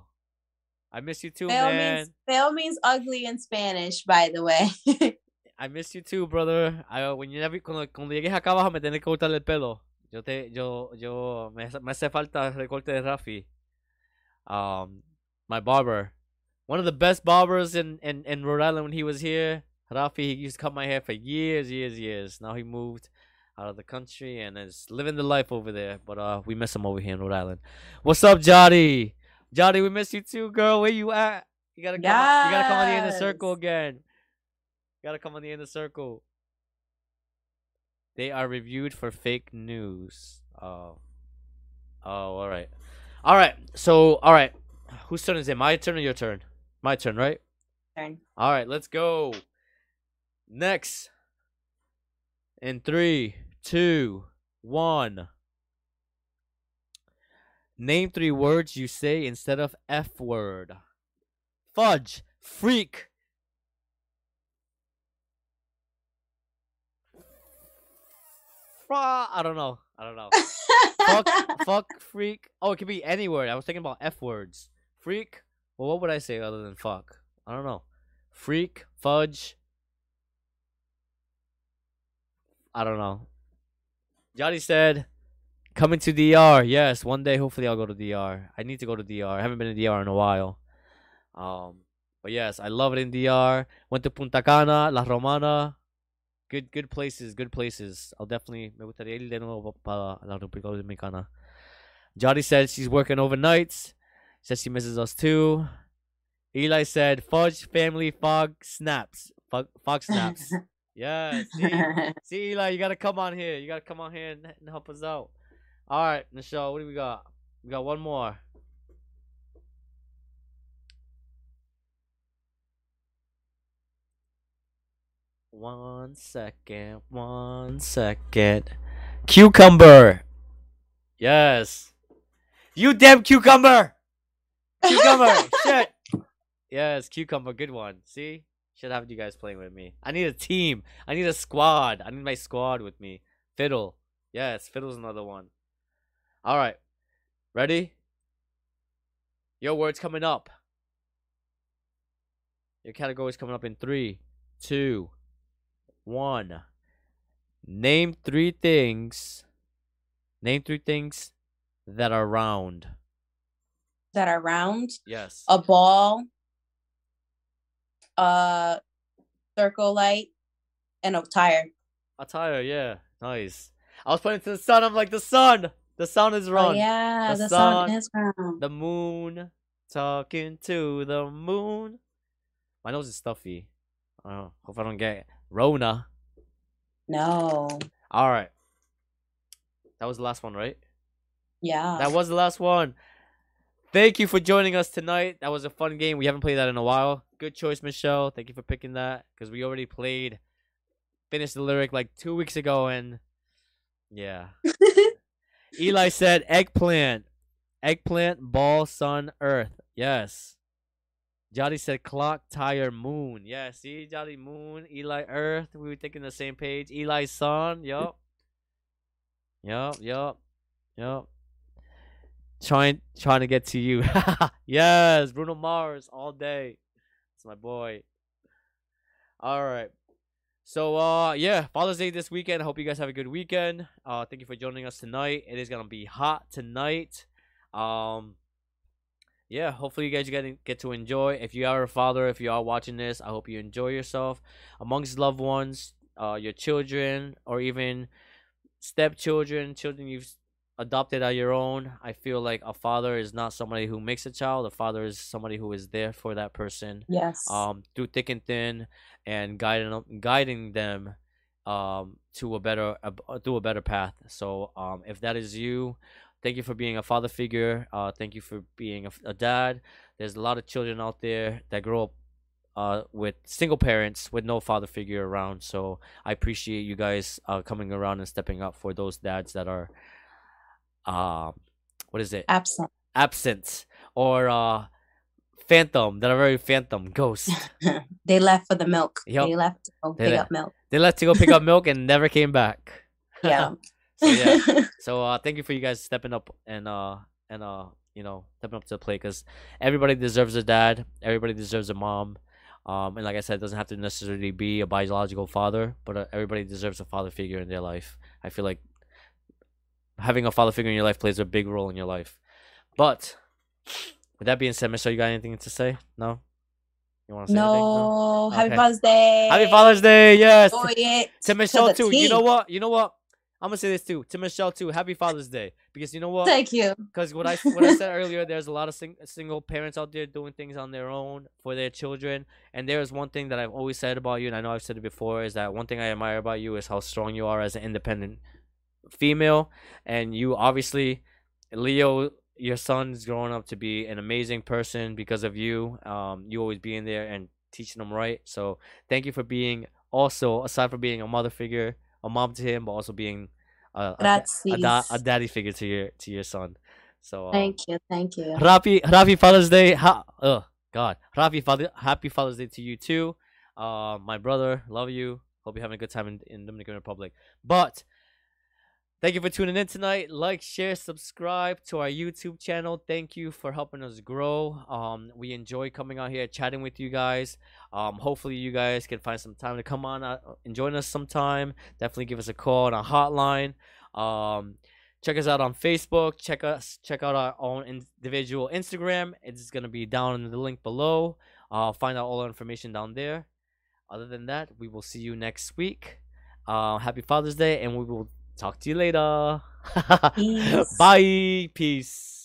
I miss you too, fail man. means fail means ugly in Spanish, by the way. I miss you too, brother. I, when you never, cuando, cuando llegues acá abajo me tienes que cortar el pelo. Yo te, yo, yo, me, me hace falta el recorte de Rafi. Um, my barber, one of the best barbers in, in, in Rhode Island when he was here. Rafi, he used to cut my hair for years, years, years. Now he moved out of the country and is living the life over there. But uh, we miss him over here in Rhode Island. What's up, Jody? Jody, we miss you too, girl. Where you at? You gotta come. on- You gotta come on the inner circle Yes. again. You gotta come on the inner circle. They are reviewed for fake news. Oh. Oh, all right. All right. So, all right. Whose turn is it? My turn or your turn? My turn, right? Turn. All right, let's go. Next. In three, two, one. Name three words you say instead of F word. Fudge, freak. Fra- I don't know. I don't know. fuck, (laughs) fuck, freak. Oh, it could be any word. I was thinking about F words. Freak, Well, what would I say other than fuck? I don't know. Freak, fudge. I don't know. Johnny said, coming to DR. Yes, one day, hopefully, I'll go to DR. I need to go to DR. I haven't been to DR in a while. Um, but yes, I love it in DR. Went to Punta Cana, La Romana. Good, good places, good places. I'll definitely me gustaría ir de nuevo para la República Dominicana. Jody said she's working overnights. Says she misses us too. Eli said fudge family fog snaps. Fog, fog snaps. (laughs) yeah. See, (laughs) see, Eli, you gotta come on here. You gotta come on here and, and help us out. All right, Michelle, what do we got? We got one more. One second, one second. Cucumber. Yes. You damn cucumber. Cucumber. (laughs) Shit. Yes, cucumber. Good one. See? Should have you guys playing with me. I need a team. I need a squad. I need my squad with me. Fiddle. Yes, Fiddle's another one. All right. Ready? Your word's coming up. Your category's coming up in three, two, one. Name three things. Name three things that are round. That are round. Yes. A ball. A circle light, and a tire. A tire, yeah. Nice. I was pointing to the sun. I'm like, the sun. The sun is Oh round. yeah, The the, sun, sun is round. The moon. Talking to the moon. My nose is stuffy. I don't know. Hope I don't get Rona. No. All right. That was the last one, right? Yeah. That was the last one. Thank you for joining us tonight. That was a fun game. We haven't played that in a while. Good choice, Michelle. Thank you for picking that because we already played, finished the lyric like two weeks ago, and yeah. (laughs) Eli said eggplant, eggplant, ball, sun, earth. Yes. Jolly said clock, tire, moon. Yeah, see, Jolly, moon, Eli, earth. We were thinking the same page. Eli, sun. Yup. Yup, yup, yup. Trying, trying to get to you. (laughs) yes, Bruno Mars all day. It's my boy. All right. So uh yeah, Father's Day this weekend. I hope you guys have a good weekend. Uh thank you for joining us tonight. It is gonna be hot tonight. Um yeah, hopefully you guys get get to enjoy. If you are a father, if you are watching this, I hope you enjoy yourself amongst loved ones, uh your children, or even stepchildren, children you've adopted at your own. I feel like a father is not somebody who makes a child. A father is somebody who is there for that person yes. um, through thick and thin, and guiding them, guiding them um, to a better uh, through a better path. So um, if that is you, thank you for being a father figure. Uh, thank you for being a, a dad. There's a lot of children out there that grow up uh, with single parents with no father figure around. So I appreciate you guys uh, coming around and stepping up for those dads that are, um, what is it? Absent. Absent or uh, phantom that are very phantom ghost. (laughs) they left for the milk. Yup. They left to go They pick le- up milk. They left to go pick up milk and never came back. (laughs) Yeah. (laughs) So yeah. (laughs) So uh, thank you for you guys stepping up and uh and uh you know stepping up to the plate because everybody deserves a dad. Everybody deserves a mom. Um, and like I said, it doesn't have to necessarily be a biological father, but uh, everybody deserves a father figure in their life. I feel like having a father figure in your life plays a big role in your life. But with that being said, Michelle, you got anything to say? No. You want to say anything? no. Happy Okay. Father's Day. Happy Father's Day, yes. Enjoy it. to Michelle the too. You know what? You know what? I'm gonna say this too. To Michelle too. Happy Father's Day. Because you know what? Thank you. Because what I what I said (laughs) earlier, there's a lot of sing- single parents out there doing things on their own for their children. And there is one thing that I've always said about you, and I know I've said it before, is that one thing I admire about you is how strong you are as an independent female. And you obviously, Leo, your son's growing up to be an amazing person because of you. Um, you always being there and teaching them right. So thank you for being also aside from being a mother figure, a mom to him, but also being a, a, a, a daddy figure to your to your son. So um, Thank you. Thank you. Happy Happy Father's Day. Ha- oh God, Happy Father Happy Father's Day to you too. Uh, my brother, love you. Hope you're having a good time in, in Dominican Republic. But Thank you for tuning in tonight. Like, share, subscribe to our YouTube channel. Thank you for helping us grow. Um, we enjoy coming out here chatting with you guys. Um, hopefully you guys can find some time to come on uh, and join us sometime. Definitely give us a call on our hotline. Um, check us out on Facebook. Check us check out our own individual Instagram. It's gonna be down in the link below. Uh, find out all the information down there. Other than that, we will see you next week. Uh, happy Father's Day, and we will talk to you later. (laughs) Peace. Bye. Peace.